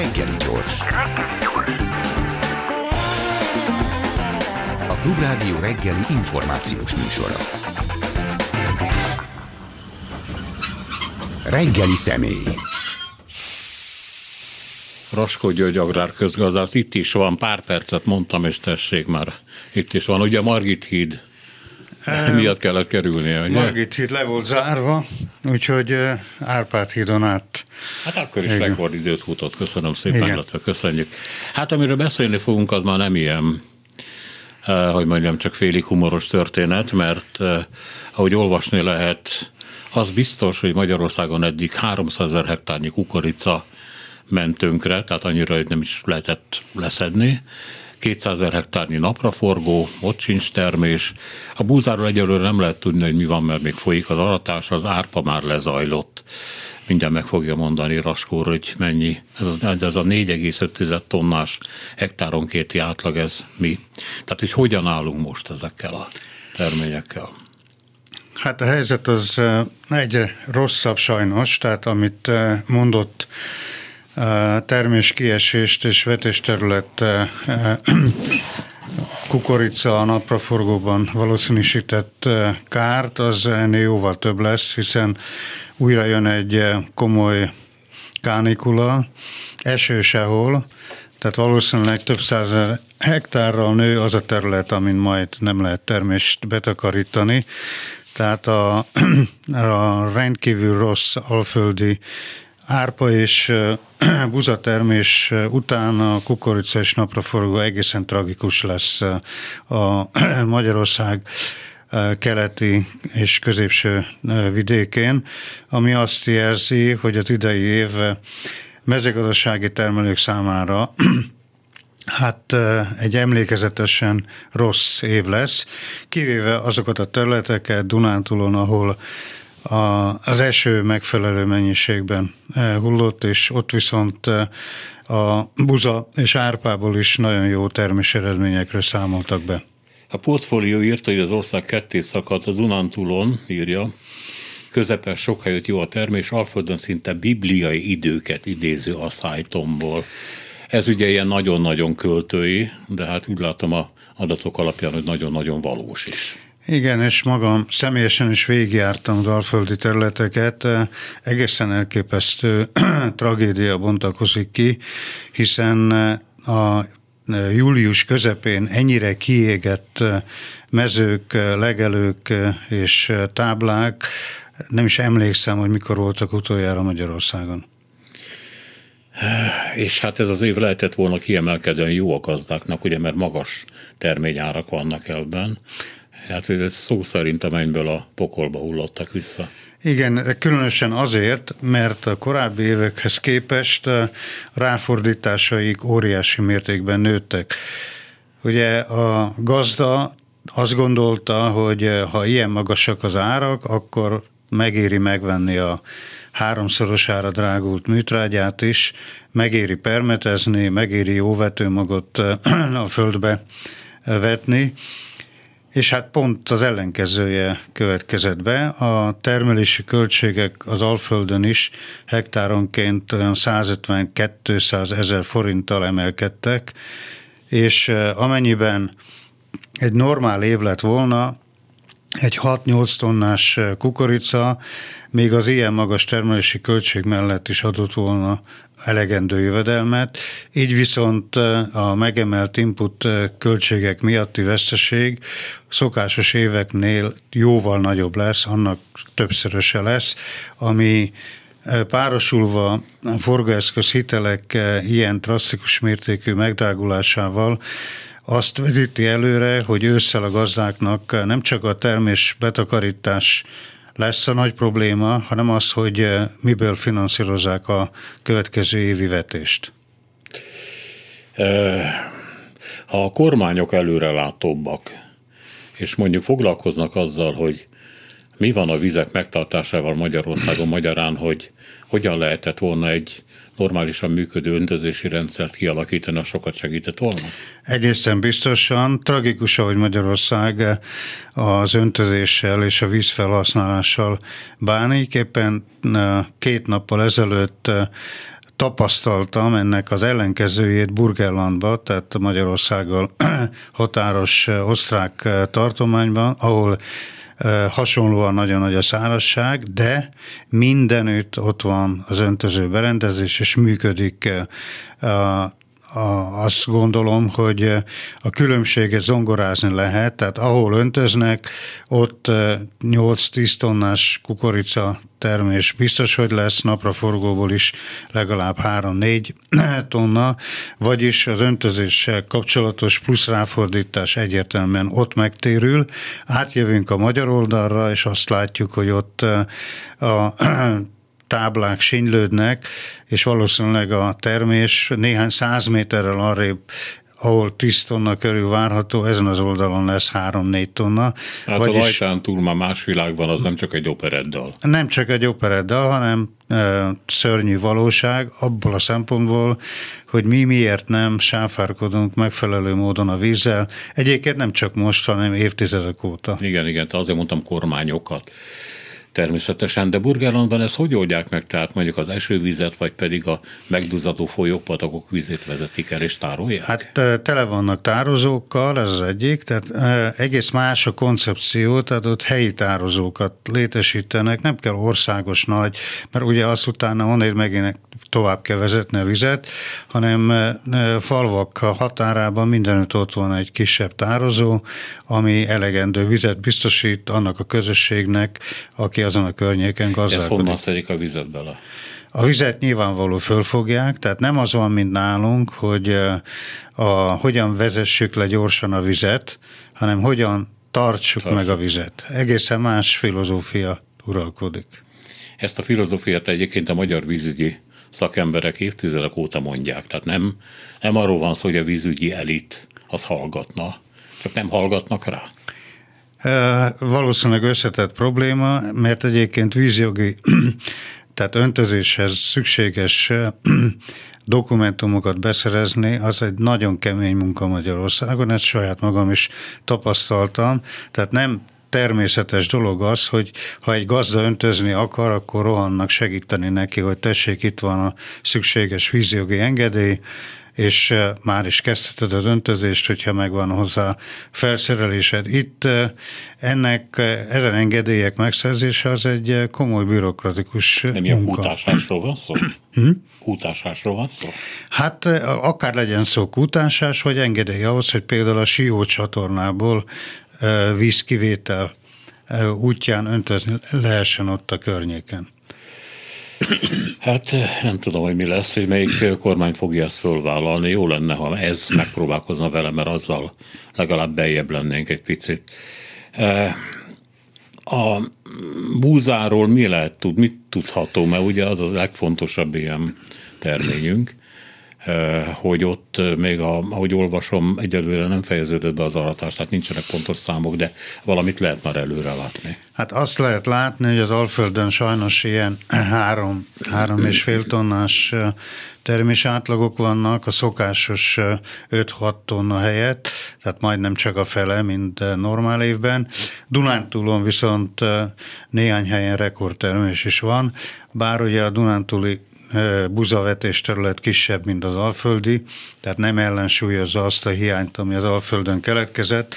Reggeli gyors. A Klubrádió reggeli információs műsora. Reggeli személy. Raskó György agrárközgazdász, itt is van, pár percet mondtam, és tessék már, itt is van. Ugye Margit híd miatt kellett kerülnie, ugye? Margit híd le volt zárva, úgyhogy Árpád hídon át. Hát akkor is rekordidőt futott, köszönöm szépen, Igen. illetve köszönjük. Hát amiről beszélni fogunk, az már nem ilyen hogy mondjam, csak félig humoros történet, mert ahogy olvasni lehet, az biztos, hogy Magyarországon eddig 300 ezer hektárnyi kukorica ment tönkre, tehát annyira, hogy nem is lehetett leszedni. 200 ezer hektárnyi napraforgó, ott sincs termés. A búzáról egyelőre nem lehet tudni, hogy mi van, mert még folyik az aratás, az árpa már lezajlott. Mindjárt meg fogja mondani Raskór, hogy mennyi. Ez, az, ez a 4,5 tonnás hektáronkéti átlag, ez mi. Tehát, hogy hogyan állunk most ezekkel a terményekkel? Hát a helyzet az egyre rosszabb sajnos, tehát amit mondott terméskiesést és vetésterület kukorica a napraforgóban valószínűsített kárt, az ennél jóval több lesz, hiszen újra jön egy komoly kánikula, eső sehol, tehát valószínűleg több száz hektárral nő az a terület, amin majd nem lehet termést betakarítani. Tehát a, a rendkívül rossz alföldi árpa és buzatermés után a kukorica és napraforgó egészen tragikus lesz a Magyarország keleti és középső vidékén, ami azt jelzi, hogy az idei év mezőgazdasági termelők számára Hát egy emlékezetesen rossz év lesz, kivéve azokat a területeket Dunántúlon, ahol a, az eső megfelelő mennyiségben hullott, és ott viszont a buza és árpából is nagyon jó termés eredményekről számoltak be. A portfólió írta, hogy az ország ketté szakadt a Dunántúlon, írja, közepes sok helyet jó a termés, Alföldön szinte bibliai időket idéző a szájtomból. Ez ugye ilyen nagyon-nagyon költői, de hát úgy látom a adatok alapján, hogy nagyon-nagyon valós is. Igen, és magam személyesen is végigjártam az alföldi területeket, egészen elképesztő tragédia bontakozik ki, hiszen a július közepén ennyire kiégett mezők, legelők és táblák, nem is emlékszem, hogy mikor voltak utoljára Magyarországon. És hát ez az év lehetett volna kiemelkedően jó a gazdáknak, ugye, mert magas terményárak vannak ebben. Hát ez szó szerint a mennyből a pokolba hullottak vissza. Igen, különösen azért, mert a korábbi évekhez képest a ráfordításaik óriási mértékben nőttek. Ugye a gazda azt gondolta, hogy ha ilyen magasak az árak, akkor megéri megvenni a háromszorosára drágult műtrágyát is, megéri permetezni, megéri jó vetőmagot a földbe vetni, és hát pont az ellenkezője következett be. A termelési költségek az Alföldön is hektáronként olyan 150-200 ezer forinttal emelkedtek, és amennyiben egy normál év lett volna, egy 6-8 tonnás kukorica még az ilyen magas termelési költség mellett is adott volna elegendő jövedelmet, így viszont a megemelt input költségek miatti veszteség szokásos éveknél jóval nagyobb lesz, annak többszöröse lesz, ami párosulva a forgaeszköz hitelek ilyen drasztikus mértékű megdrágulásával azt vezíti előre, hogy ősszel a gazdáknak nem csak a termés betakarítás lesz a nagy probléma, hanem az, hogy miből finanszírozzák a következő évi vetést. Ha a kormányok előrelátóbbak, és mondjuk foglalkoznak azzal, hogy mi van a vizek megtartásával Magyarországon, magyarán, hogy hogyan lehetett volna egy normálisan működő öntözési rendszert kialakítani, a sokat segített volna? Egészen biztosan. Tragikus, hogy Magyarország az öntözéssel és a vízfelhasználással bánik. Éppen két nappal ezelőtt tapasztaltam ennek az ellenkezőjét Burgerlandba, tehát Magyarországgal határos osztrák tartományban, ahol hasonlóan nagyon nagy a szárazság, de mindenütt ott van az öntöző berendezés, és működik azt gondolom, hogy a különbséget zongorázni lehet, tehát ahol öntöznek, ott 8-10 tonnás kukorica termés biztos, hogy lesz, napraforgóból is legalább 3-4 tonna, vagyis az öntözéssel kapcsolatos plusz ráfordítás egyértelműen ott megtérül. Átjövünk a magyar oldalra, és azt látjuk, hogy ott a táblák sinylődnek, és valószínűleg a termés néhány száz méterrel arrébb ahol 10 tonna körül várható, ezen az oldalon lesz 3-4 tonna. Hát Vagyis, a rajtán túl már más világ van, az nem csak egy opereddal. Nem csak egy opereddal, hanem e, szörnyű valóság abból a szempontból, hogy mi miért nem sáfárkodunk megfelelő módon a vízzel. Egyébként nem csak most, hanem évtizedek óta. Igen, igen, azért mondtam kormányokat természetesen, de Burgerlandban ezt hogy oldják meg? Tehát mondjuk az esővizet, vagy pedig a megduzzadó folyók, patakok vizét vezetik el és tárolják? Hát tele vannak tározókkal, ez az egyik, tehát egész más a koncepció, tehát ott helyi tározókat létesítenek, nem kell országos nagy, mert ugye azt utána onnél megint tovább kell vezetni a vizet, hanem falvak határában mindenütt ott van egy kisebb tározó, ami elegendő vizet biztosít annak a közösségnek, aki azon a környéken gazdálkodik. Ez honnan szerik a vizet bele? A vizet nyilvánvaló fölfogják, tehát nem az van, mint nálunk, hogy a, hogyan vezessük le gyorsan a vizet, hanem hogyan tartsuk Tartsuk. meg a vizet. Egészen más filozófia uralkodik. Ezt a filozófiát egyébként a magyar vízügyi szakemberek évtizedek óta mondják. Tehát nem, nem arról van szó, hogy a vízügyi elit az hallgatna, csak nem hallgatnak rá. Valószínűleg összetett probléma, mert egyébként vízjogi, tehát öntözéshez szükséges dokumentumokat beszerezni, az egy nagyon kemény munka Magyarországon, ezt saját magam is tapasztaltam, tehát nem természetes dolog az, hogy ha egy gazda öntözni akar, akkor rohannak segíteni neki, hogy tessék, itt van a szükséges vízjogi engedély, és eh, már is kezdheted az öntözést, hogyha megvan hozzá felszerelésed. Itt eh, ennek, eh, ezen engedélyek megszerzése az egy komoly bürokratikus Nem ilyen kútásásról van szó? Hm? Kútásásról van szó? Hát akár legyen szó kútásás, vagy engedély ahhoz, hogy például a Sió csatornából vízkivétel útján öntözni lehessen ott a környéken. Hát nem tudom, hogy mi lesz, hogy melyik kormány fogja ezt fölvállalni. Jó lenne, ha ez megpróbálkozna vele, mert azzal legalább beljebb lennénk egy picit. A búzáról mi lehet tud, mit tudható, mert ugye az az legfontosabb ilyen terményünk. Eh, hogy ott eh, még, a, ahogy olvasom, egyelőre nem fejeződött be az aratás, tehát nincsenek pontos számok, de valamit lehet már előre látni. Hát azt lehet látni, hogy az Alföldön sajnos ilyen három, három és fél tonnás eh, termés átlagok vannak, a szokásos 5-6 tonna helyett, tehát majdnem csak a fele, mint normál évben. Dunántúlon viszont néhány helyen rekordtermés is van, bár ugye a Dunántúli buzavetés terület kisebb, mint az alföldi, tehát nem ellensúlyozza azt a hiányt, ami az alföldön keletkezett,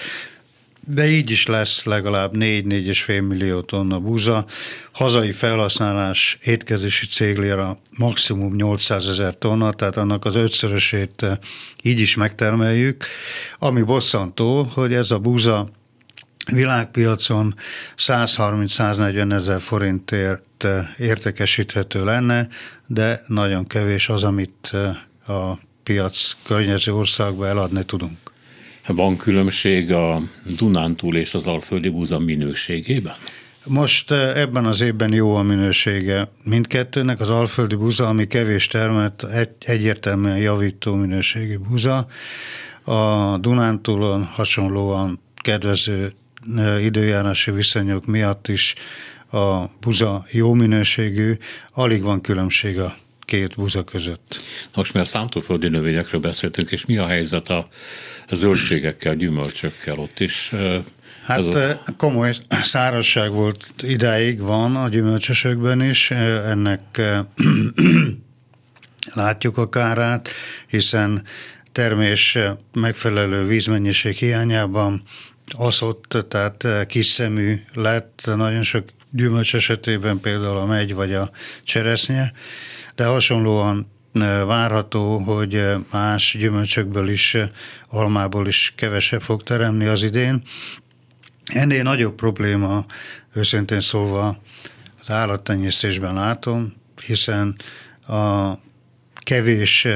de így is lesz legalább 4-4,5 millió tonna búza. Hazai felhasználás étkezési cégléra maximum 800 ezer tonna, tehát annak az ötszörösét így is megtermeljük. Ami bosszantó, hogy ez a búza világpiacon 130-140 ezer forintért értékesíthető lenne, de nagyon kevés az, amit a piac környező országba eladni tudunk. Van különbség a Dunántúl és az Alföldi búza minőségében? Most ebben az évben jó a minősége mindkettőnek. Az alföldi buza, ami kevés termet, egy, egyértelműen javító minőségi buza. A Dunántúlon hasonlóan kedvező időjárási viszonyok miatt is a buza jó minőségű, alig van különbség a két buza között. Most már számtóföldi növényekről beszéltünk, és mi a helyzet a zöldségekkel, gyümölcsökkel ott is? Hát a... komoly szárazság volt idáig, van a gyümölcsösökben is, ennek látjuk a kárát, hiszen termés megfelelő vízmennyiség hiányában aszott, tehát kiszemű lett, nagyon sok gyümölcs esetében például a megy vagy a cseresznye, de hasonlóan várható, hogy más gyümölcsökből is, almából is kevesebb fog teremni az idén. Ennél nagyobb probléma, őszintén szólva, az állattenyésztésben látom, hiszen a kevés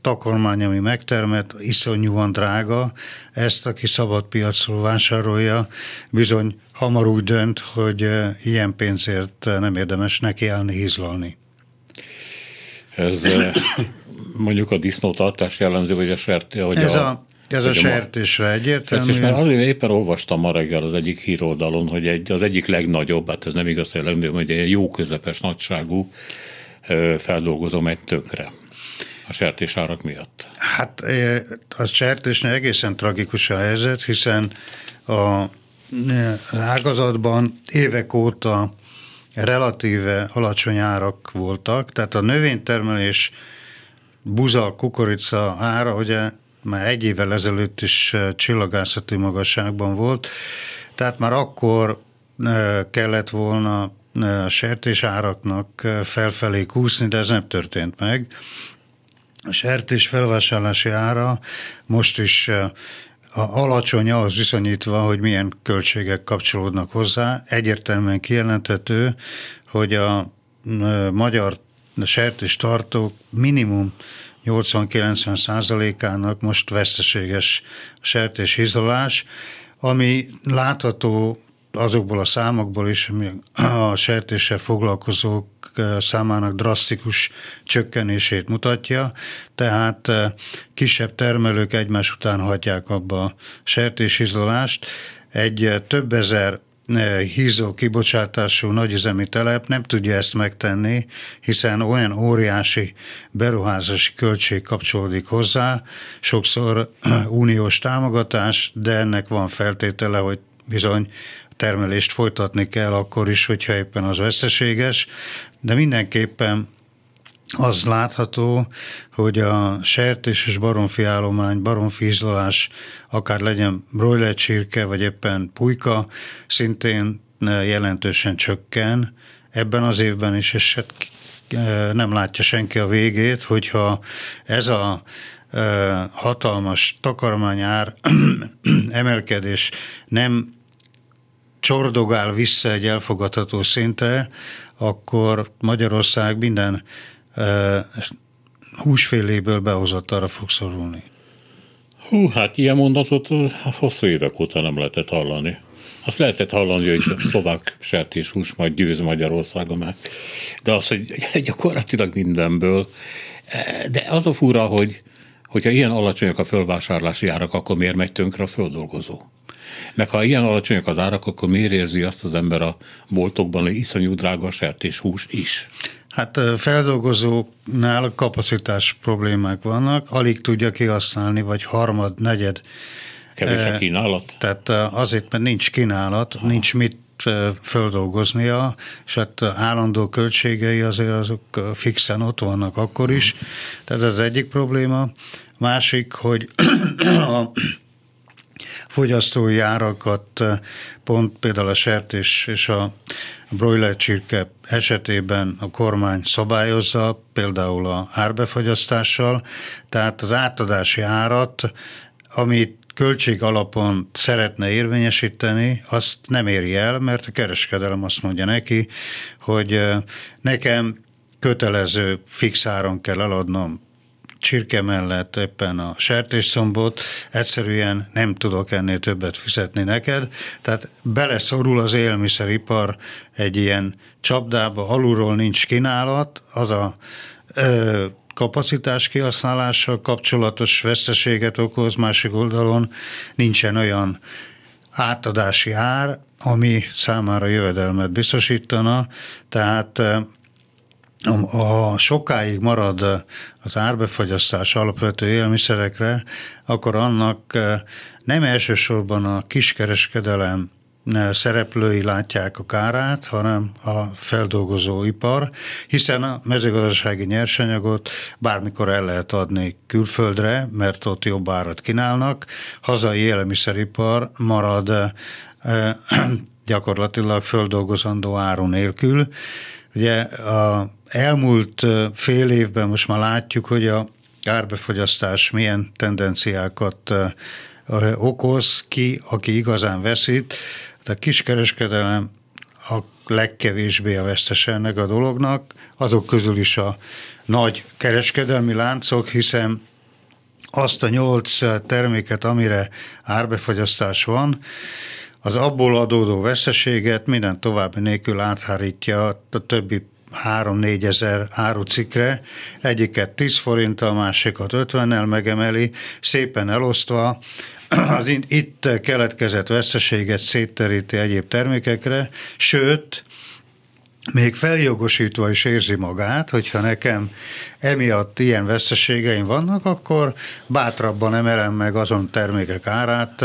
takarmány, ami megtermett, iszonyúan drága, ezt, aki szabad piacról vásárolja, bizony hamar úgy dönt, hogy ilyen pénzért nem érdemes nekiállni, hízlalni. Ez mondjuk a disznótartás jellemző, vagy a sert, hogy ez a, a ez a sertésre egyértelmű. Mert azért éppen olvastam ma reggel az egyik híroldalon, hogy egy, az egyik legnagyobb, hát ez nem igaz, hogy legnagyobb, hogy egy jó közepes nagyságú feldolgozó megy tönkre a sertésárak miatt. Hát a sertésnél egészen tragikus a helyzet, hiszen a ágazatban évek óta relatíve alacsony árak voltak, tehát a növénytermelés buza, kukorica ára ugye már egy évvel ezelőtt is csillagászati magasságban volt, tehát már akkor kellett volna a sertés áraknak felfelé kúszni, de ez nem történt meg. A sertés felvásárlási ára most is a alacsony az viszonyítva, hogy milyen költségek kapcsolódnak hozzá, egyértelműen kijelentető, hogy a magyar sertés tartók minimum 80-90 százalékának most veszteséges sertés hizolás, ami látható azokból a számokból is, ami a sertéssel foglalkozók számának drasztikus csökkenését mutatja, tehát kisebb termelők egymás után hagyják abba a sertéshizolást. Egy több ezer hízó kibocsátású nagyüzemi telep nem tudja ezt megtenni, hiszen olyan óriási beruházási költség kapcsolódik hozzá, sokszor uniós támogatás, de ennek van feltétele, hogy bizony termelést folytatni kell akkor is, hogyha éppen az veszteséges, de mindenképpen az látható, hogy a sertés és baromfi állomány, baromfi izolás, akár legyen broiler csirke, vagy éppen pulyka, szintén jelentősen csökken. Ebben az évben is, és hát nem látja senki a végét, hogyha ez a hatalmas takarmányár emelkedés nem csordogál vissza egy elfogadható szintre, akkor Magyarország minden e, húsféléből behozott arra fog szorulni. Hú, hát ilyen mondatot hosszú évek óta nem lehetett hallani. Azt lehetett hallani, hogy a szlovák hús majd győz Magyarországon meg. De az, hogy gyakorlatilag mindenből. De az a fura, hogy hogyha ilyen alacsonyak a fölvásárlási árak, akkor miért megy tönkre a földolgozó? Meg ha ilyen alacsonyak az árak, akkor miért érzi azt az ember a boltokban, hogy iszonyú drága a sertéshús is? Hát feldolgozóknál kapacitás problémák vannak, alig tudja kihasználni, vagy harmad, negyed. Kevés a kínálat? Tehát azért, mert nincs kínálat, Aha. nincs mit földolgoznia, és hát állandó költségei azért azok fixen ott vannak akkor is. Tehát ez egyik probléma. Másik, hogy a fogyasztói árakat pont például a sertés és a broiler csirke esetében a kormány szabályozza, például a árbefogyasztással, tehát az átadási árat, amit költség alapon szeretne érvényesíteni, azt nem éri el, mert a kereskedelem azt mondja neki, hogy nekem kötelező fix áron kell eladnom csirke mellett éppen a sertésszombot, egyszerűen nem tudok ennél többet fizetni neked, tehát beleszorul az élmiszeripar egy ilyen csapdába, alulról nincs kínálat, az a ö, kapacitás kihasználással kapcsolatos veszteséget okoz, másik oldalon nincsen olyan átadási ár, ami számára jövedelmet biztosítana, tehát a sokáig marad az árbefagyasztás alapvető élmiszerekre, akkor annak nem elsősorban a kiskereskedelem szereplői látják a kárát, hanem a feldolgozóipar, hiszen a mezőgazdasági nyersanyagot bármikor el lehet adni külföldre, mert ott jobb árat kínálnak, hazai élelmiszeripar marad gyakorlatilag földolgozandó áru nélkül. Ugye a elmúlt fél évben most már látjuk, hogy a árbefogyasztás milyen tendenciákat okoz ki, aki igazán veszít. A kiskereskedelem a legkevésbé a vesztes ennek a dolognak, azok közül is a nagy kereskedelmi láncok, hiszen azt a nyolc terméket, amire árbefogyasztás van, az abból adódó veszteséget minden további nélkül áthárítja a többi 3-4 ezer árucikre, egyiket 10 forinttal, másikat 50-nel megemeli, szépen elosztva, az itt keletkezett veszteséget szétteríti egyéb termékekre, sőt, még feljogosítva is érzi magát, hogyha nekem emiatt ilyen veszteségeim vannak, akkor bátrabban emelem meg azon termékek árát,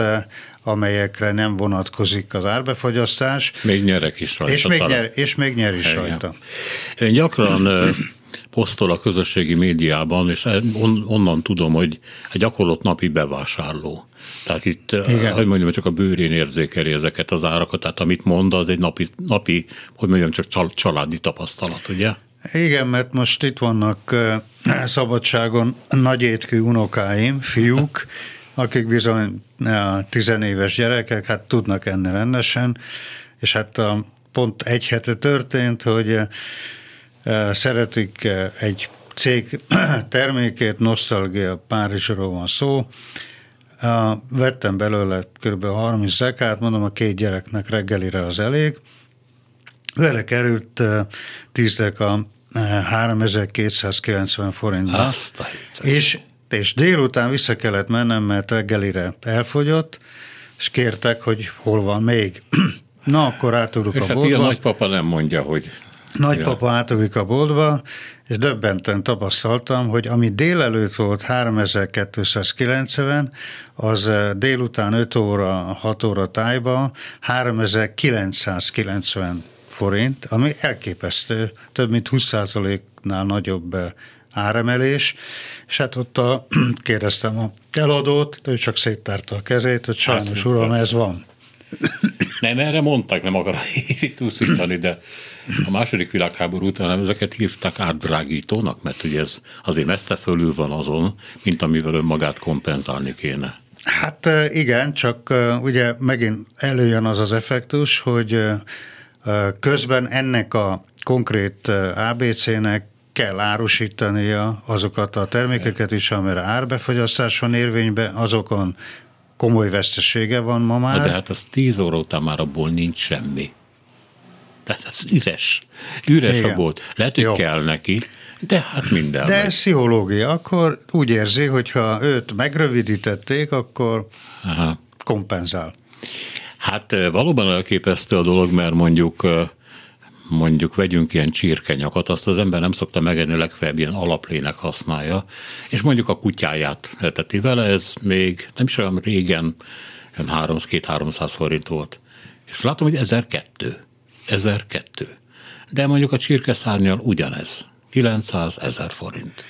amelyekre nem vonatkozik az árbefogyasztás. Még nyerek is rajta. És még, nyer, és még nyer is Igen. rajta. Én gyakran posztol a közösségi médiában, és on, onnan tudom, hogy egy gyakorlott napi bevásárló. Tehát itt, Igen. hogy mondjam, csak a bőrén érzékeli ezeket az árakat, tehát amit mond, az egy napi, napi hogy mondjam, csak családi tapasztalat, ugye? Igen, mert most itt vannak szabadságon nagyétkű unokáim, fiúk, akik bizony tizenéves gyerekek, hát tudnak enni rendesen, és hát a, pont egy hete történt, hogy szeretik egy cég termékét, Nostalgia Párizsról van szó, vettem belőle kb. 30 zekát, mondom a két gyereknek reggelire az elég, vele került 10 deka 3290 forintba. és és délután vissza kellett mennem, mert reggelire elfogyott, és kértek, hogy hol van még. Na, akkor átugrik a hát boltba. És a nagypapa nem mondja, hogy... Nagypapa átugrik a boltba, és döbbenten tapasztaltam, hogy ami délelőtt volt 3290, az eh, délután 5 óra, 6 óra tájba 3990 forint, ami elképesztő, több mint 20%-nál nagyobb eh, áremelés, és hát ott a, kérdeztem a eladót, ő csak széttárta a kezét, hogy sajnos hát, uram, ez van. Nem, erre mondták, nem akarok itt de a második világháború után ezeket hívták átdrágítónak, mert ugye ez azért messze fölül van azon, mint amivel önmagát kompenzálni kéne. Hát igen, csak ugye megint előjön az az effektus, hogy közben ennek a konkrét ABC-nek kell árusítania azokat a termékeket is, amire árbefogyasztás van érvényben, azokon komoly vesztesége van ma már. De hát az 10 óra után már abból nincs semmi. Tehát az üres. Üres Igen. a bolt. Lehet, hogy Jó. kell neki, de hát minden. De pszichológia, akkor úgy érzi, hogyha őt megrövidítették, akkor Aha. kompenzál. Hát valóban elképesztő a dolog, mert mondjuk mondjuk vegyünk ilyen csirkenyakat, azt az ember nem szokta megenni, legfeljebb ilyen alaplének használja, és mondjuk a kutyáját eteti vele, ez még nem is olyan régen, olyan 300-300 forint volt. És látom, hogy 1002. 1002. De mondjuk a csirkeszárnyal ugyanez. 900 ezer forint.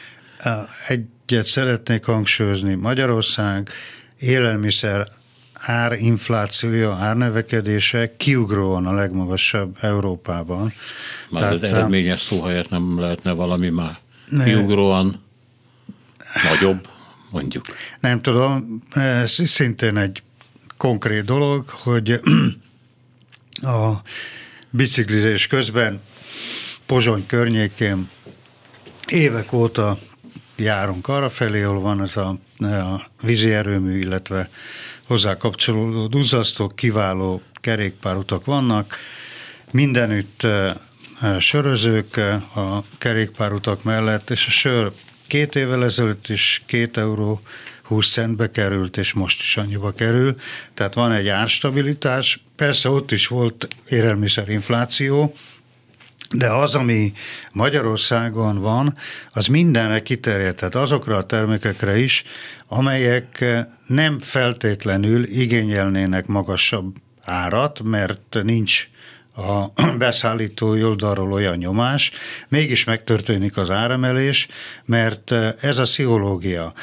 Egyet szeretnék hangsúlyozni. Magyarország élelmiszer árinflációja, árnövekedése kiugróan a legmagasabb Európában. Már Tehát, az eredményes szó helyett nem lehetne valami már kiugróan nagyobb, mondjuk. Nem tudom, ez szintén egy konkrét dolog, hogy a biciklizés közben Pozsony környékén évek óta járunk arra felé, ahol van ez a, a vízi erőmű, illetve hozzá kapcsolódó duzzasztók, kiváló kerékpárutak vannak. Mindenütt sörözők a kerékpárutak mellett, és a sör két évvel ezelőtt is két euró 20 centbe került, és most is annyiba kerül. Tehát van egy árstabilitás. Persze ott is volt élelmiszerinfláció, de az, ami Magyarországon van, az mindenre kiterjedt, tehát azokra a termékekre is, amelyek nem feltétlenül igényelnének magasabb árat, mert nincs a beszállító oldalról olyan nyomás, mégis megtörténik az áremelés, mert ez a pszichológia.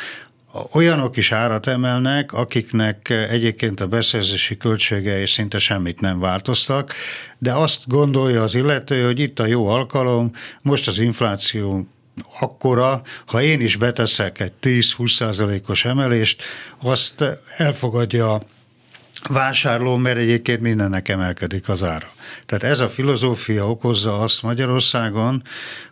Olyanok is árat emelnek, akiknek egyébként a beszerzési költségei szinte semmit nem változtak, de azt gondolja az illető, hogy itt a jó alkalom, most az infláció akkora, ha én is beteszek egy 10-20 százalékos emelést, azt elfogadja vásárló, mert egyébként mindennek emelkedik az ára. Tehát ez a filozófia okozza azt Magyarországon,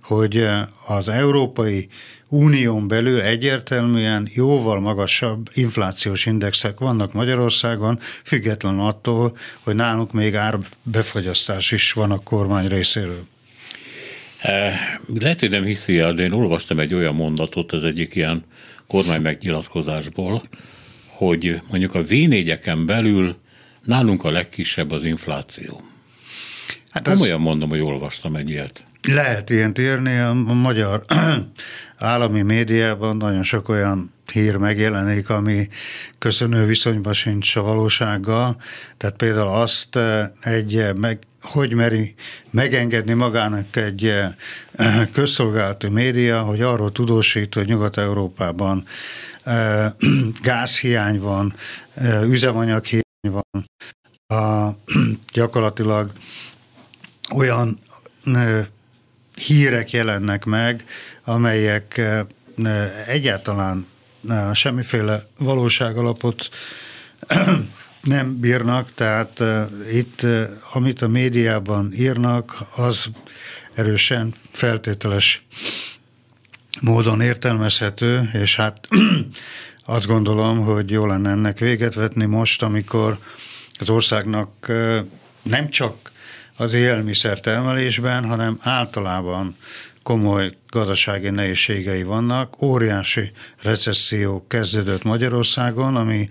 hogy az európai unión belül egyértelműen jóval magasabb inflációs indexek vannak Magyarországon, független attól, hogy nálunk még árbefagyasztás is van a kormány részéről. Eh, lehet, hogy nem hiszi el, de én olvastam egy olyan mondatot az egyik ilyen kormány megnyilatkozásból, hogy mondjuk a v belül nálunk a legkisebb az infláció. Hát Komolyan az... mondom, hogy olvastam egy ilyet. Lehet ilyent írni, a magyar állami médiában nagyon sok olyan hír megjelenik, ami köszönő viszonyban sincs a valósággal. Tehát például azt eh, egy eh, meg, hogy meri megengedni magának egy eh, közszolgálati média, hogy arról tudósít, hogy Nyugat-Európában gázhiány van, üzemanyaghiány van, gyakorlatilag olyan hírek jelennek meg, amelyek egyáltalán semmiféle valóságalapot nem bírnak, tehát itt, amit a médiában írnak, az erősen feltételes módon értelmezhető, és hát azt gondolom, hogy jó lenne ennek véget vetni most, amikor az országnak nem csak az élelmiszer termelésben, hanem általában komoly gazdasági nehézségei vannak. Óriási recesszió kezdődött Magyarországon, ami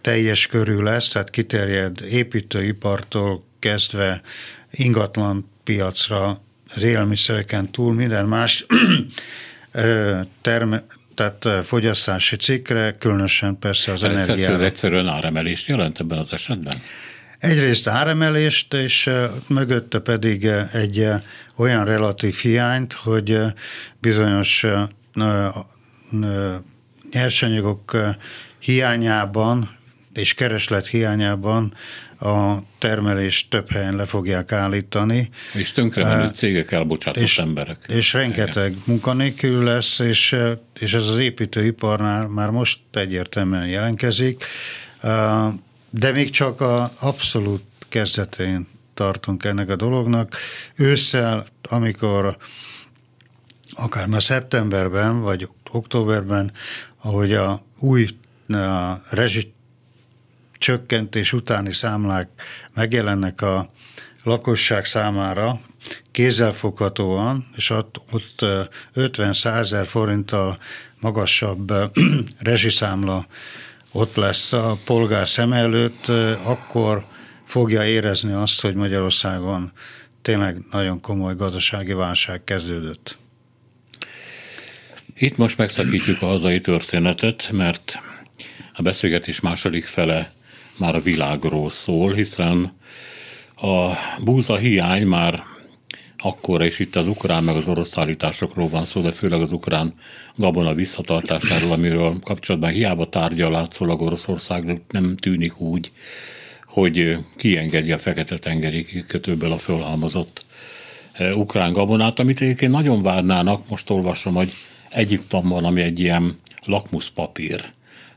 teljes körül lesz, tehát kiterjed építőipartól kezdve ingatlan piacra, az élelmiszereken túl minden más terme, tehát fogyasztási cikkre, különösen persze az energiára. Ez egyszerűen áremelést jelent ebben az esetben? Egyrészt áremelést, és mögötte pedig egy olyan relatív hiányt, hogy bizonyos nyersanyagok hiányában és kereslet hiányában a termelést több helyen le fogják állítani. És tönkremenő cégek elbocsátott és, emberek. És rengeteg Igen. munkanélkül lesz, és, és ez az építőiparnál már most egyértelműen jelentkezik. De még csak a abszolút kezdetén tartunk ennek a dolognak. Ősszel, amikor akár már szeptemberben, vagy októberben, ahogy a új a rezsi csökkentés utáni számlák megjelennek a lakosság számára kézzelfoghatóan, és ott, ott 50-100 forinttal magasabb rezsiszámla ott lesz a polgár szem előtt, akkor fogja érezni azt, hogy Magyarországon tényleg nagyon komoly gazdasági válság kezdődött. Itt most megszakítjuk a hazai történetet, mert a beszélgetés második fele már a világról szól, hiszen a búza hiány már akkor, és itt az ukrán meg az orosz szállításokról van szó, de főleg az ukrán gabona visszatartásáról, amiről kapcsolatban hiába tárgyal látszólag Oroszország, nem tűnik úgy, hogy kiengedje a Fekete-tengeri kikötőből a fölhalmozott e, ukrán gabonát, amit egyébként nagyon várnának, most olvasom, hogy Egyiptomban, ami egy ilyen lakmuszpapír,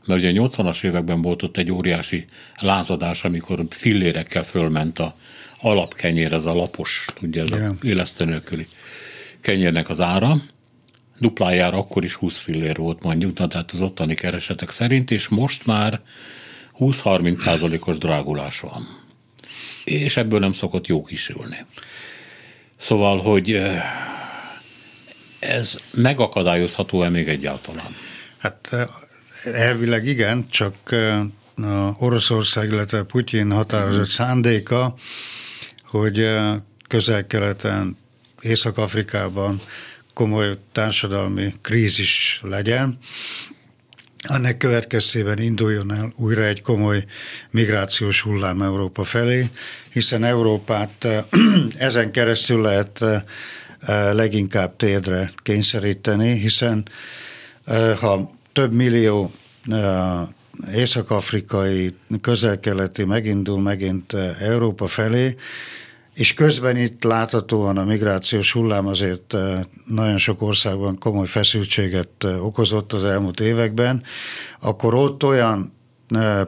mert ugye a 80-as években volt ott egy óriási lázadás, amikor fillérekkel fölment a alapkenyér, ez a lapos, tudja, ez yeah. a élesztő nélküli kenyérnek az ára, duplájára akkor is 20 fillér volt mondjuk, tehát az ottani keresetek szerint, és most már 20-30 százalékos drágulás van. És ebből nem szokott jó kisülni. Szóval, hogy eh, ez megakadályozható-e még egyáltalán? Hát eh, elvileg igen, csak eh, Oroszország, illetve Putyin határozott szándéka, hogy közel-keleten, Észak-Afrikában komoly társadalmi krízis legyen, ennek következtében induljon el újra egy komoly migrációs hullám Európa felé, hiszen Európát ezen keresztül lehet leginkább térdre kényszeríteni, hiszen ha több millió észak-afrikai, közel-keleti megindul megint Európa felé, és közben itt láthatóan a migrációs hullám azért nagyon sok országban komoly feszültséget okozott az elmúlt években, akkor ott olyan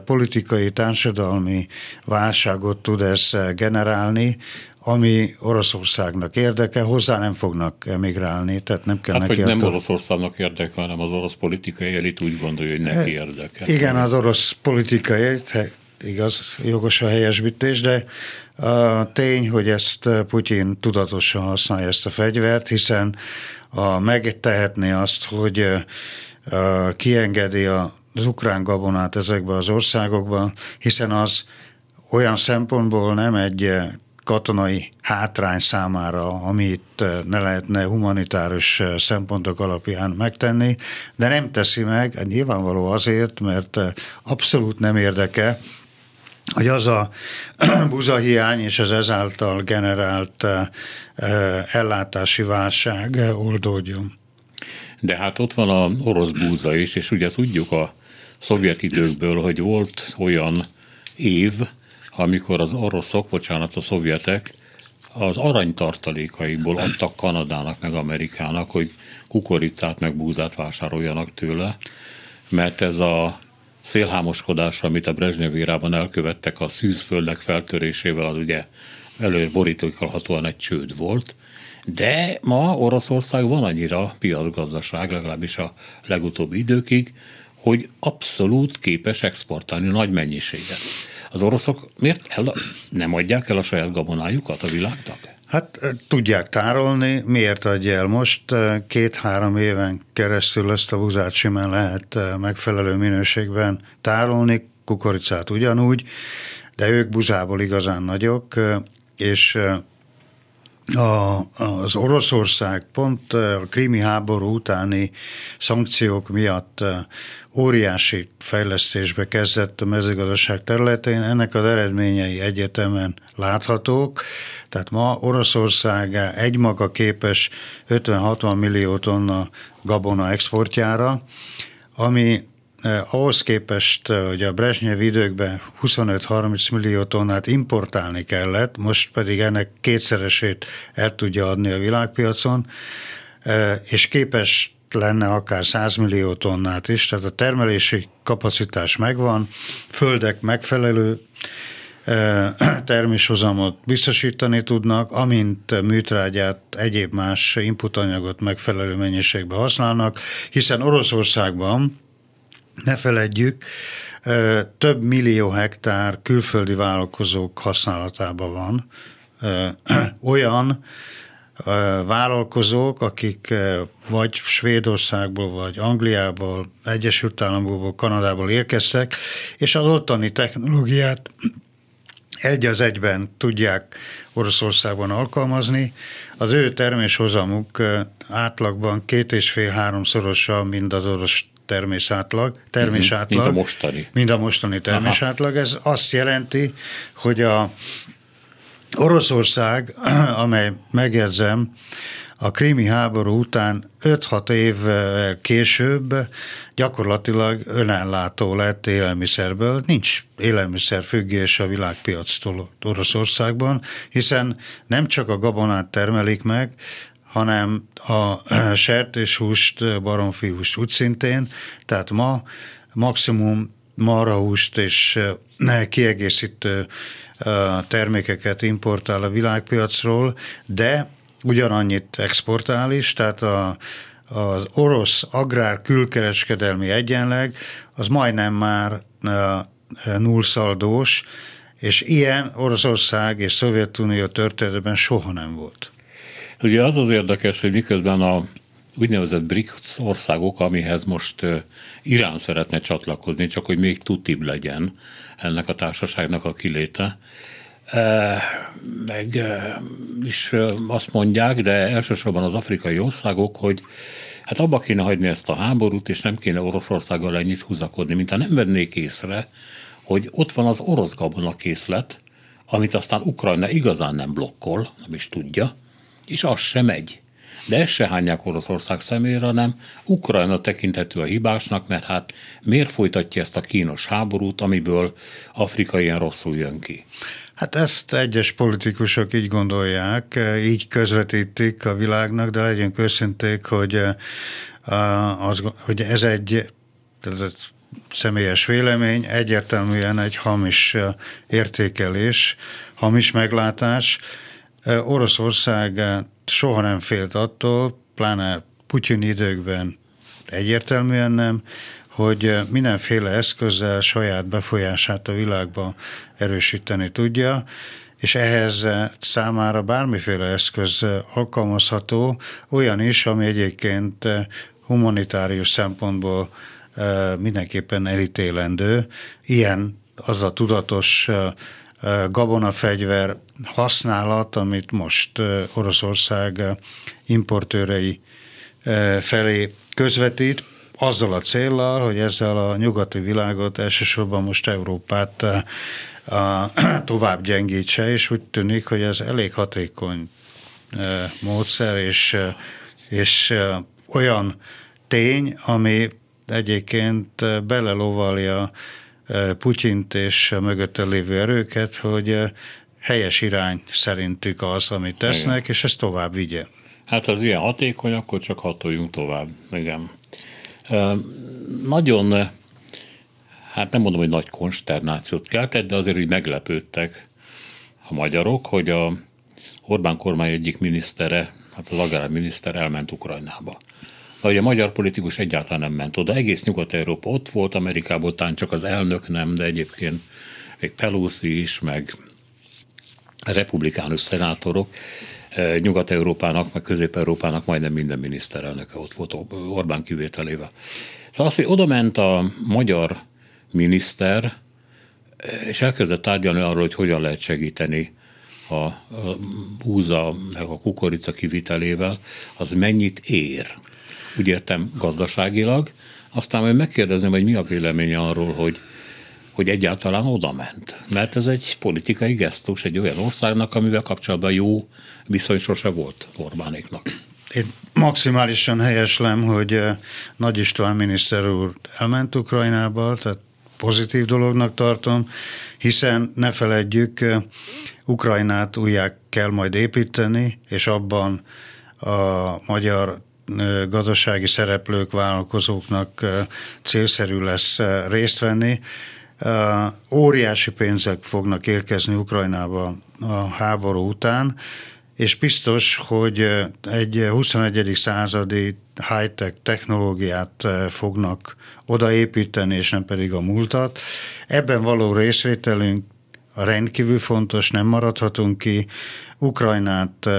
politikai, társadalmi válságot tud ez generálni, ami Oroszországnak érdeke, hozzá nem fognak emigrálni, tehát nem kell hát, neki... hogy nem attól... Oroszországnak érdeke, hanem az orosz politikai elit úgy gondolja, hogy neki érdeke. Igen, az orosz politikai elit, igaz, jogos a helyesbítés, de a tény, hogy ezt Putyin tudatosan használja ezt a fegyvert, hiszen a, megtehetné azt, hogy kiengedi az ukrán gabonát ezekbe az országokba, hiszen az olyan szempontból nem egy katonai hátrány számára, amit ne lehetne humanitárius szempontok alapján megtenni, de nem teszi meg, nyilvánvaló azért, mert abszolút nem érdeke, hogy az a buzahiány és az ezáltal generált ellátási válság oldódjon. De hát ott van a orosz búza is, és ugye tudjuk a szovjet időkből, hogy volt olyan év, amikor az oroszok, bocsánat, a szovjetek az aranytartalékaikból adtak Kanadának meg Amerikának, hogy kukoricát meg búzát vásároljanak tőle, mert ez a szélhámoskodás, amit a Brezsnyev érában elkövettek a szűzföldek feltörésével, az ugye előre borítókalhatóan egy csőd volt, de ma Oroszország van annyira piacgazdaság, legalábbis a legutóbbi időkig, hogy abszolút képes exportálni nagy mennyiséget. Az oroszok miért el, nem adják el a saját gabonájukat a világnak? Hát tudják tárolni, miért adja el most? Két-három éven keresztül ezt a buzát simán lehet megfelelő minőségben tárolni, kukoricát ugyanúgy, de ők buzából igazán nagyok, és a, az Oroszország pont a krími háború utáni szankciók miatt óriási fejlesztésbe kezdett a mezőgazdaság területén, ennek az eredményei egyetemen láthatók. Tehát ma Oroszország egymaga képes 50-60 millió tonna gabona exportjára, ami Eh, ahhoz képest, eh, hogy a Brezsnyev időkben 25-30 millió tonnát importálni kellett, most pedig ennek kétszeresét el tudja adni a világpiacon, eh, és képes lenne akár 100 millió tonnát is, tehát a termelési kapacitás megvan, földek megfelelő terméshozamot biztosítani tudnak, amint műtrágyát, egyéb más inputanyagot megfelelő mennyiségben használnak, hiszen Oroszországban ne feledjük, több millió hektár külföldi vállalkozók használatában van. Olyan vállalkozók, akik vagy Svédországból, vagy Angliából, Egyesült Államokból, Kanadából érkeztek, és az ottani technológiát egy az egyben tudják Oroszországban alkalmazni. Az ő terméshozamuk átlagban két és fél háromszorosa, mint az orosz termésátlag, termésátlag. Mint a mostani. Mint a mostani termésátlag. Ez azt jelenti, hogy a Oroszország, amely megjegyzem, a krími háború után 5-6 év később gyakorlatilag önellátó lett élelmiszerből. Nincs élelmiszer függés a világpiactól Oroszországban, hiszen nem csak a gabonát termelik meg, hanem a sertéshúst, baromfihúst úgy szintén, tehát ma maximum marhahúst és kiegészítő termékeket importál a világpiacról, de ugyanannyit exportál is, tehát a, az orosz agrár külkereskedelmi egyenleg az majdnem már nullszaldós, és ilyen Oroszország és Szovjetunió történetben soha nem volt. Ugye az az érdekes, hogy miközben a úgynevezett BRICS országok, amihez most Irán szeretne csatlakozni, csak hogy még tutibb legyen ennek a társaságnak a kiléte, meg is azt mondják, de elsősorban az afrikai országok, hogy Hát abba kéne hagyni ezt a háborút, és nem kéne Oroszországgal ennyit húzakodni, mintha nem vennék észre, hogy ott van az orosz gabonakészlet, amit aztán Ukrajna igazán nem blokkol, nem is tudja, és az sem megy. De ezt se hányják Oroszország szemére, hanem Ukrajna tekinthető a hibásnak, mert hát miért folytatja ezt a kínos háborút, amiből Afrika ilyen rosszul jön ki? Hát ezt egyes politikusok így gondolják, így közvetítik a világnak, de legyünk őszinték, hogy, az, hogy ez egy személyes vélemény, egyértelműen egy hamis értékelés, hamis meglátás. Oroszország soha nem félt attól, pláne Putyin időkben egyértelműen nem, hogy mindenféle eszközzel saját befolyását a világba erősíteni tudja, és ehhez számára bármiféle eszköz alkalmazható, olyan is, ami egyébként humanitárius szempontból mindenképpen elítélendő. Ilyen az a tudatos gabonafegyver használat, amit most Oroszország importőrei felé közvetít, azzal a céllal, hogy ezzel a nyugati világot, elsősorban most Európát tovább gyengítse, és úgy tűnik, hogy ez elég hatékony módszer, és, és olyan tény, ami egyébként belelovalja Putyint és a mögötte lévő erőket, hogy helyes irány szerintük az, amit tesznek, Igen. és ezt tovább vigye. Hát az ilyen hatékony, akkor csak hatoljunk tovább. Igen. Nagyon, hát nem mondom, hogy nagy konsternációt keltett, de azért úgy meglepődtek a magyarok, hogy a Orbán kormány egyik minisztere, hát az agrárminiszter elment Ukrajnába. De hogy a magyar politikus egyáltalán nem ment oda, egész Nyugat-Európa ott volt, Amerikából talán csak az elnök nem, de egyébként még Pelosi is, meg republikánus szenátorok, Nyugat-Európának, meg Közép-Európának majdnem minden miniszterelnöke ott volt Orbán kivételével. Szóval az, hogy oda ment a magyar miniszter, és elkezdett tárgyalni arról, hogy hogyan lehet segíteni a, a húza, meg a kukorica kivitelével, az mennyit ér. Úgy értem gazdaságilag, aztán majd megkérdezném, hogy mi a véleménye arról, hogy hogy egyáltalán oda ment. Mert ez egy politikai gesztus egy olyan országnak, amivel kapcsolatban jó viszony sose volt Orbánéknak. Én maximálisan helyeslem, hogy eh, Nagy István miniszter úr elment Ukrajnába, tehát pozitív dolognak tartom, hiszen ne feledjük, eh, Ukrajnát újjá kell majd építeni, és abban a magyar gazdasági szereplők, vállalkozóknak célszerű lesz részt venni, Óriási pénzek fognak érkezni Ukrajnába a háború után, és biztos, hogy egy 21. századi high-tech technológiát fognak odaépíteni, és nem pedig a múltat. Ebben való részvételünk rendkívül fontos, nem maradhatunk ki. Ukrajnát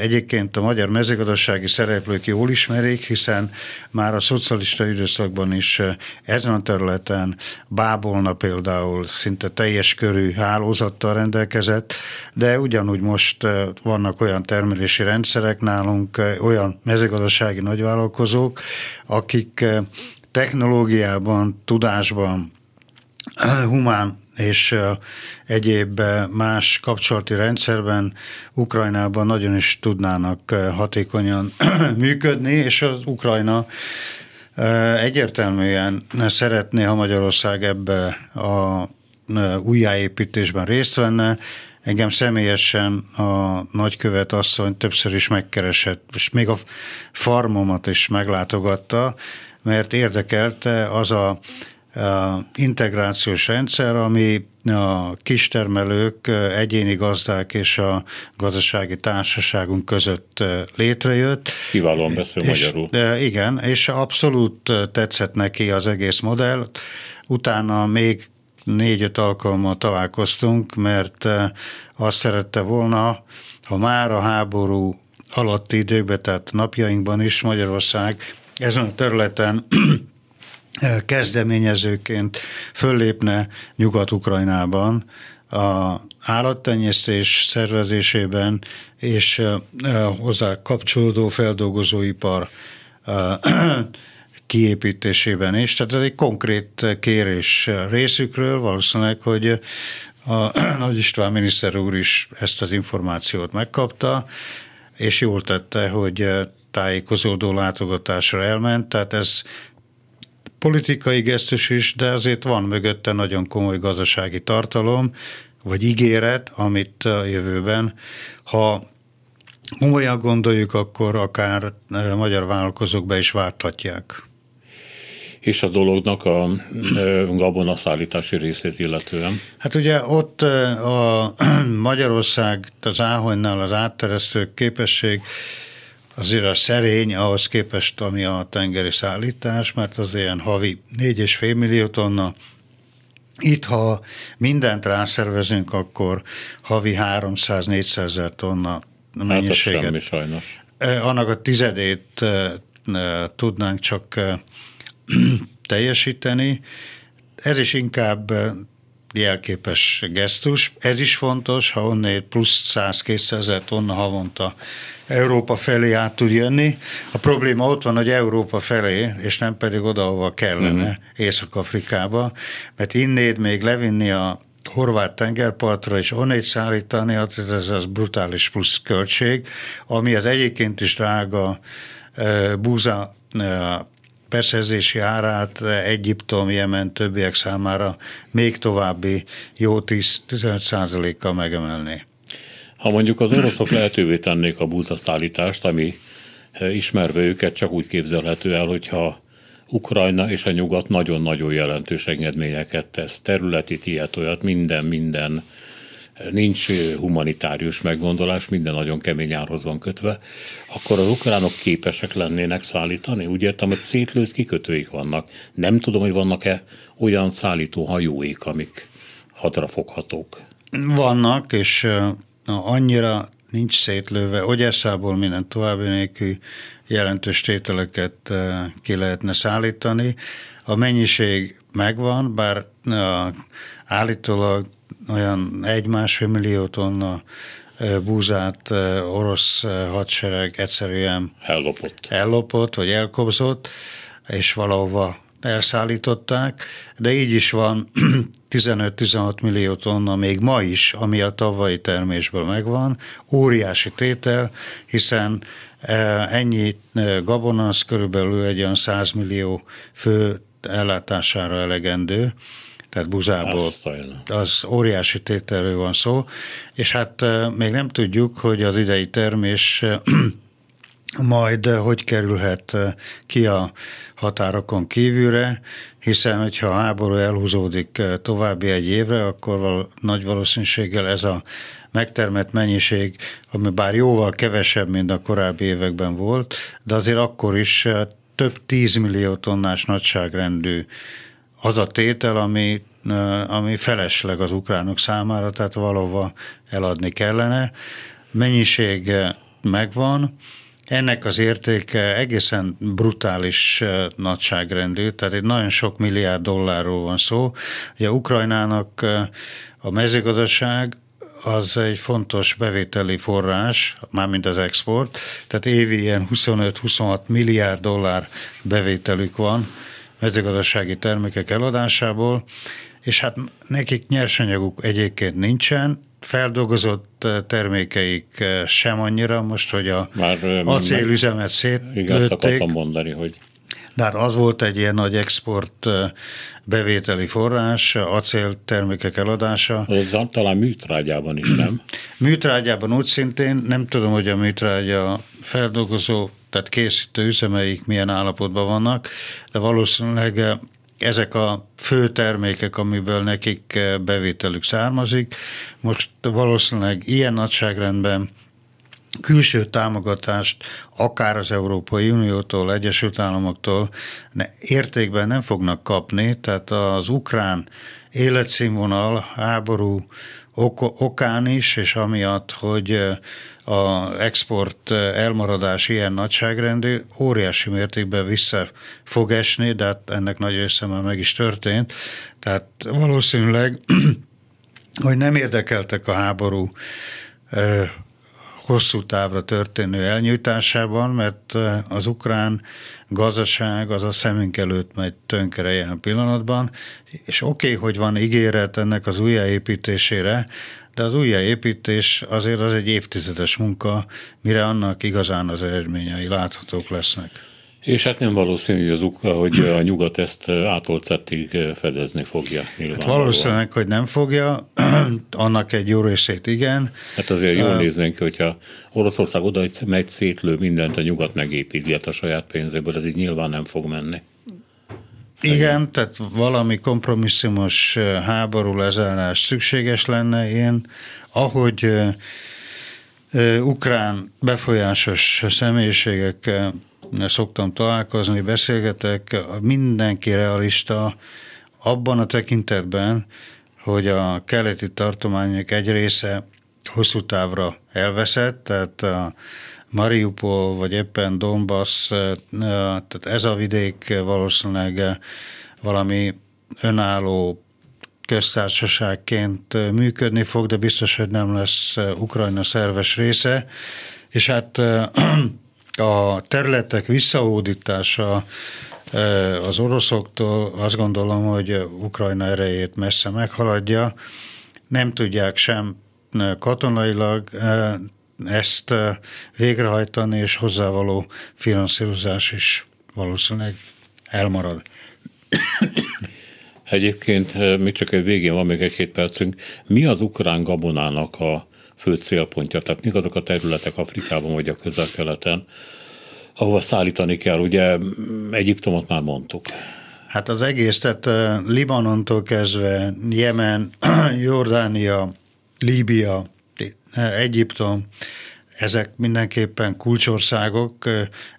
Egyébként a magyar mezőgazdasági szereplők jól ismerik, hiszen már a szocialista időszakban is ezen a területen Bábolna például szinte teljes körű hálózattal rendelkezett, de ugyanúgy most vannak olyan termelési rendszerek nálunk, olyan mezőgazdasági nagyvállalkozók, akik technológiában, tudásban, humán és egyéb más kapcsolati rendszerben Ukrajnában nagyon is tudnának hatékonyan működni, és az Ukrajna egyértelműen szeretné, ha Magyarország ebbe a újjáépítésben részt venne, Engem személyesen a nagykövet asszony többször is megkeresett, és még a farmomat is meglátogatta, mert érdekelte az a integrációs rendszer, ami a kistermelők, egyéni gazdák és a gazdasági társaságunk között létrejött. Kiválóan beszél és, magyarul. De igen, és abszolút tetszett neki az egész modell. Utána még négy-öt alkalommal találkoztunk, mert azt szerette volna, ha már a háború alatti időkben, tehát napjainkban is Magyarország ezen a területen kezdeményezőként föllépne Nyugat-Ukrajnában a állattenyésztés szervezésében és hozzá kapcsolódó feldolgozóipar kiépítésében is. Tehát ez egy konkrét kérés részükről, valószínűleg, hogy a Nagy István miniszter úr is ezt az információt megkapta, és jól tette, hogy tájékozódó látogatásra elment, tehát ez politikai gesztus is, de azért van mögötte nagyon komoly gazdasági tartalom, vagy ígéret, amit a jövőben, ha komolyan gondoljuk, akkor akár magyar vállalkozók be is vártatják és a dolognak a gabonaszállítási részét illetően? Hát ugye ott a Magyarország, az Áhonynál az átteresztő képesség azért a szerény ahhoz képest, ami a tengeri szállítás, mert az ilyen havi 4,5 millió tonna, itt, ha mindent rászervezünk, akkor havi 300-400 ezer tonna mennyiséget. Hát semmi sajnos. Annak a tizedét tudnánk csak teljesíteni. Ez is inkább jelképes gesztus. Ez is fontos, ha onnét plusz 100-200 ezer tonna havonta Európa felé át tud jönni. A probléma ott van, hogy Európa felé, és nem pedig oda, ahova kellene, uh-huh. Észak-Afrikába, mert innéd még levinni a horvát tengerpartra, és onnét szállítani, hát ez az brutális plusz költség, ami az egyébként is drága búza beszerzési árát Egyiptom, Jemen, többiek számára még további jó 10-15 kal megemelni. Ha mondjuk az oroszok lehetővé tennék a búzaszállítást, ami eh, ismerve őket csak úgy képzelhető el, hogyha Ukrajna és a nyugat nagyon-nagyon jelentős engedményeket tesz, területi ilyet, olyat, minden, minden nincs humanitárius meggondolás, minden nagyon kemény árhoz van kötve, akkor az ukránok képesek lennének szállítani? Úgy értem, hogy szétlőtt kikötőik vannak. Nem tudom, hogy vannak-e olyan szállító hajóik, amik hadrafoghatók. Vannak, és annyira nincs szétlőve. Ogyeszából minden további nélkül jelentős tételeket ki lehetne szállítani. A mennyiség megvan, bár állítólag olyan egy-másfél millió tonna búzát orosz hadsereg egyszerűen ellopott. ellopott, vagy elkobzott, és valahova elszállították, de így is van 15-16 millió tonna még ma is, ami a tavalyi termésből megvan, óriási tétel, hiszen ennyi gabona az körülbelül egy olyan 100 millió fő ellátására elegendő, tehát buzából. Az óriási tételről van szó, és hát még nem tudjuk, hogy az idei termés majd hogy kerülhet ki a határokon kívülre, hiszen hogyha a háború elhúzódik további egy évre, akkor val- nagy valószínűséggel ez a megtermett mennyiség, ami bár jóval kevesebb, mint a korábbi években volt, de azért akkor is több tízmillió tonnás nagyságrendű az a tétel, ami, ami felesleg az ukránok számára, tehát valahova eladni kellene. Mennyiség megvan, ennek az értéke egészen brutális nagyságrendű, tehát egy nagyon sok milliárd dollárról van szó. Ugye Ukrajnának a mezőgazdaság az egy fontos bevételi forrás, mármint az export, tehát évi ilyen 25-26 milliárd dollár bevételük van, mezőgazdasági termékek eladásából, és hát nekik nyersanyaguk egyébként nincsen, feldolgozott eh, termékeik eh, sem annyira, most, hogy a Már, eh, acélüzemet szétlőtték. Igen, akartam mondani, hogy de hát az volt egy ilyen nagy export bevételi forrás, acéltermékek eladása. Az talán műtrágyában is, nem? műtrágyában úgy szintén, nem tudom, hogy a műtrágya feldolgozó tehát készítő üzemeik milyen állapotban vannak, de valószínűleg ezek a fő termékek, amiből nekik bevételük származik. Most valószínűleg ilyen nagyságrendben külső támogatást akár az Európai Uniótól, Egyesült Államoktól értékben nem fognak kapni, tehát az ukrán életszínvonal, háború okán is, és amiatt, hogy a export elmaradás ilyen nagyságrendű, óriási mértékben vissza fog esni, de hát ennek nagy része már meg is történt. Tehát valószínűleg, hogy nem érdekeltek a háború hosszú távra történő elnyújtásában, mert az ukrán gazdaság az a szemünk előtt megy tönkre ilyen pillanatban, és oké, okay, hogy van ígéret ennek az újjáépítésére, de az újjáépítés azért az egy évtizedes munka, mire annak igazán az eredményei láthatók lesznek. És hát nem valószínű, hogy, az, hogy a nyugat ezt átolcettig fedezni fogja. Hát valószínűleg, hogy nem fogja, annak egy jó részét igen. Hát azért jól uh, néznénk, hogyha Oroszország oda megy, szétlő mindent, a nyugat megépíti a saját pénzéből, ez így nyilván nem fog menni. Igen, tehát valami kompromisszumos háború lezárás szükséges lenne. Én, ahogy ukrán befolyásos személyiségekkel szoktam találkozni, beszélgetek, mindenki realista abban a tekintetben, hogy a keleti tartományok egy része hosszú távra elveszett, tehát a Mariupol, vagy éppen Donbass, tehát ez a vidék valószínűleg valami önálló köztársaságként működni fog, de biztos, hogy nem lesz Ukrajna szerves része. És hát a területek visszaódítása az oroszoktól azt gondolom, hogy Ukrajna erejét messze meghaladja. Nem tudják sem katonailag ezt végrehajtani, és hozzávaló finanszírozás is valószínűleg elmarad. Egyébként még csak egy végén van még egy-két percünk. Mi az ukrán gabonának a fő célpontja? Tehát mik azok a területek Afrikában vagy a közel-keleten, ahova szállítani kell? Ugye Egyiptomot már mondtuk. Hát az egész, tehát Libanontól kezdve Jemen, Jordánia, Líbia, Egyiptom, ezek mindenképpen kulcsországok.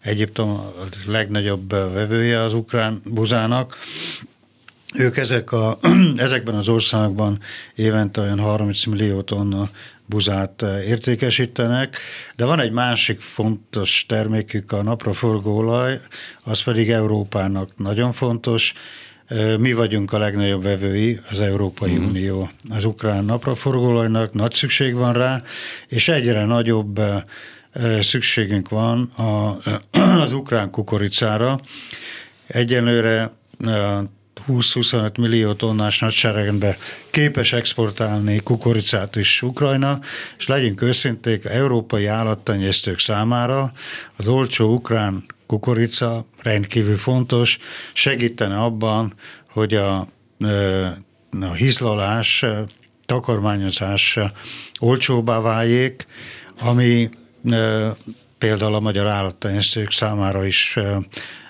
Egyiptom a legnagyobb vevője az ukrán buzának. Ők ezek a, ezekben az országban évente olyan 30 millió tonna buzát értékesítenek, de van egy másik fontos termékük, a napraforgó olaj, az pedig Európának nagyon fontos, mi vagyunk a legnagyobb vevői, az Európai uh-huh. Unió. Az ukrán napraforgóolajnak nagy szükség van rá, és egyre nagyobb szükségünk van a, az ukrán kukoricára. Egyenlőre 20-25 millió tonnás nagyságrendben képes exportálni kukoricát is Ukrajna, és legyünk őszinték, európai állattenyésztők számára az olcsó ukrán kukorica rendkívül fontos, segítene abban, hogy a, a hizlalás, takarmányozás olcsóbbá váljék, ami például a magyar állattenyésztők számára is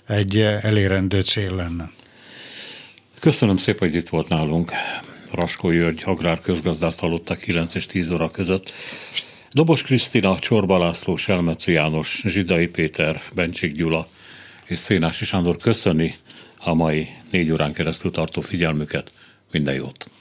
egy elérendő cél lenne. Köszönöm szépen, hogy itt volt nálunk. Raskó György, agrárközgazdász hallottak 9 és 10 óra között. Dobos Krisztina, Csorba László, Selmeci János, Zsidai Péter, Bencsik Gyula és Szénási Sándor köszöni a mai négy órán keresztül tartó figyelmüket. Minden jót!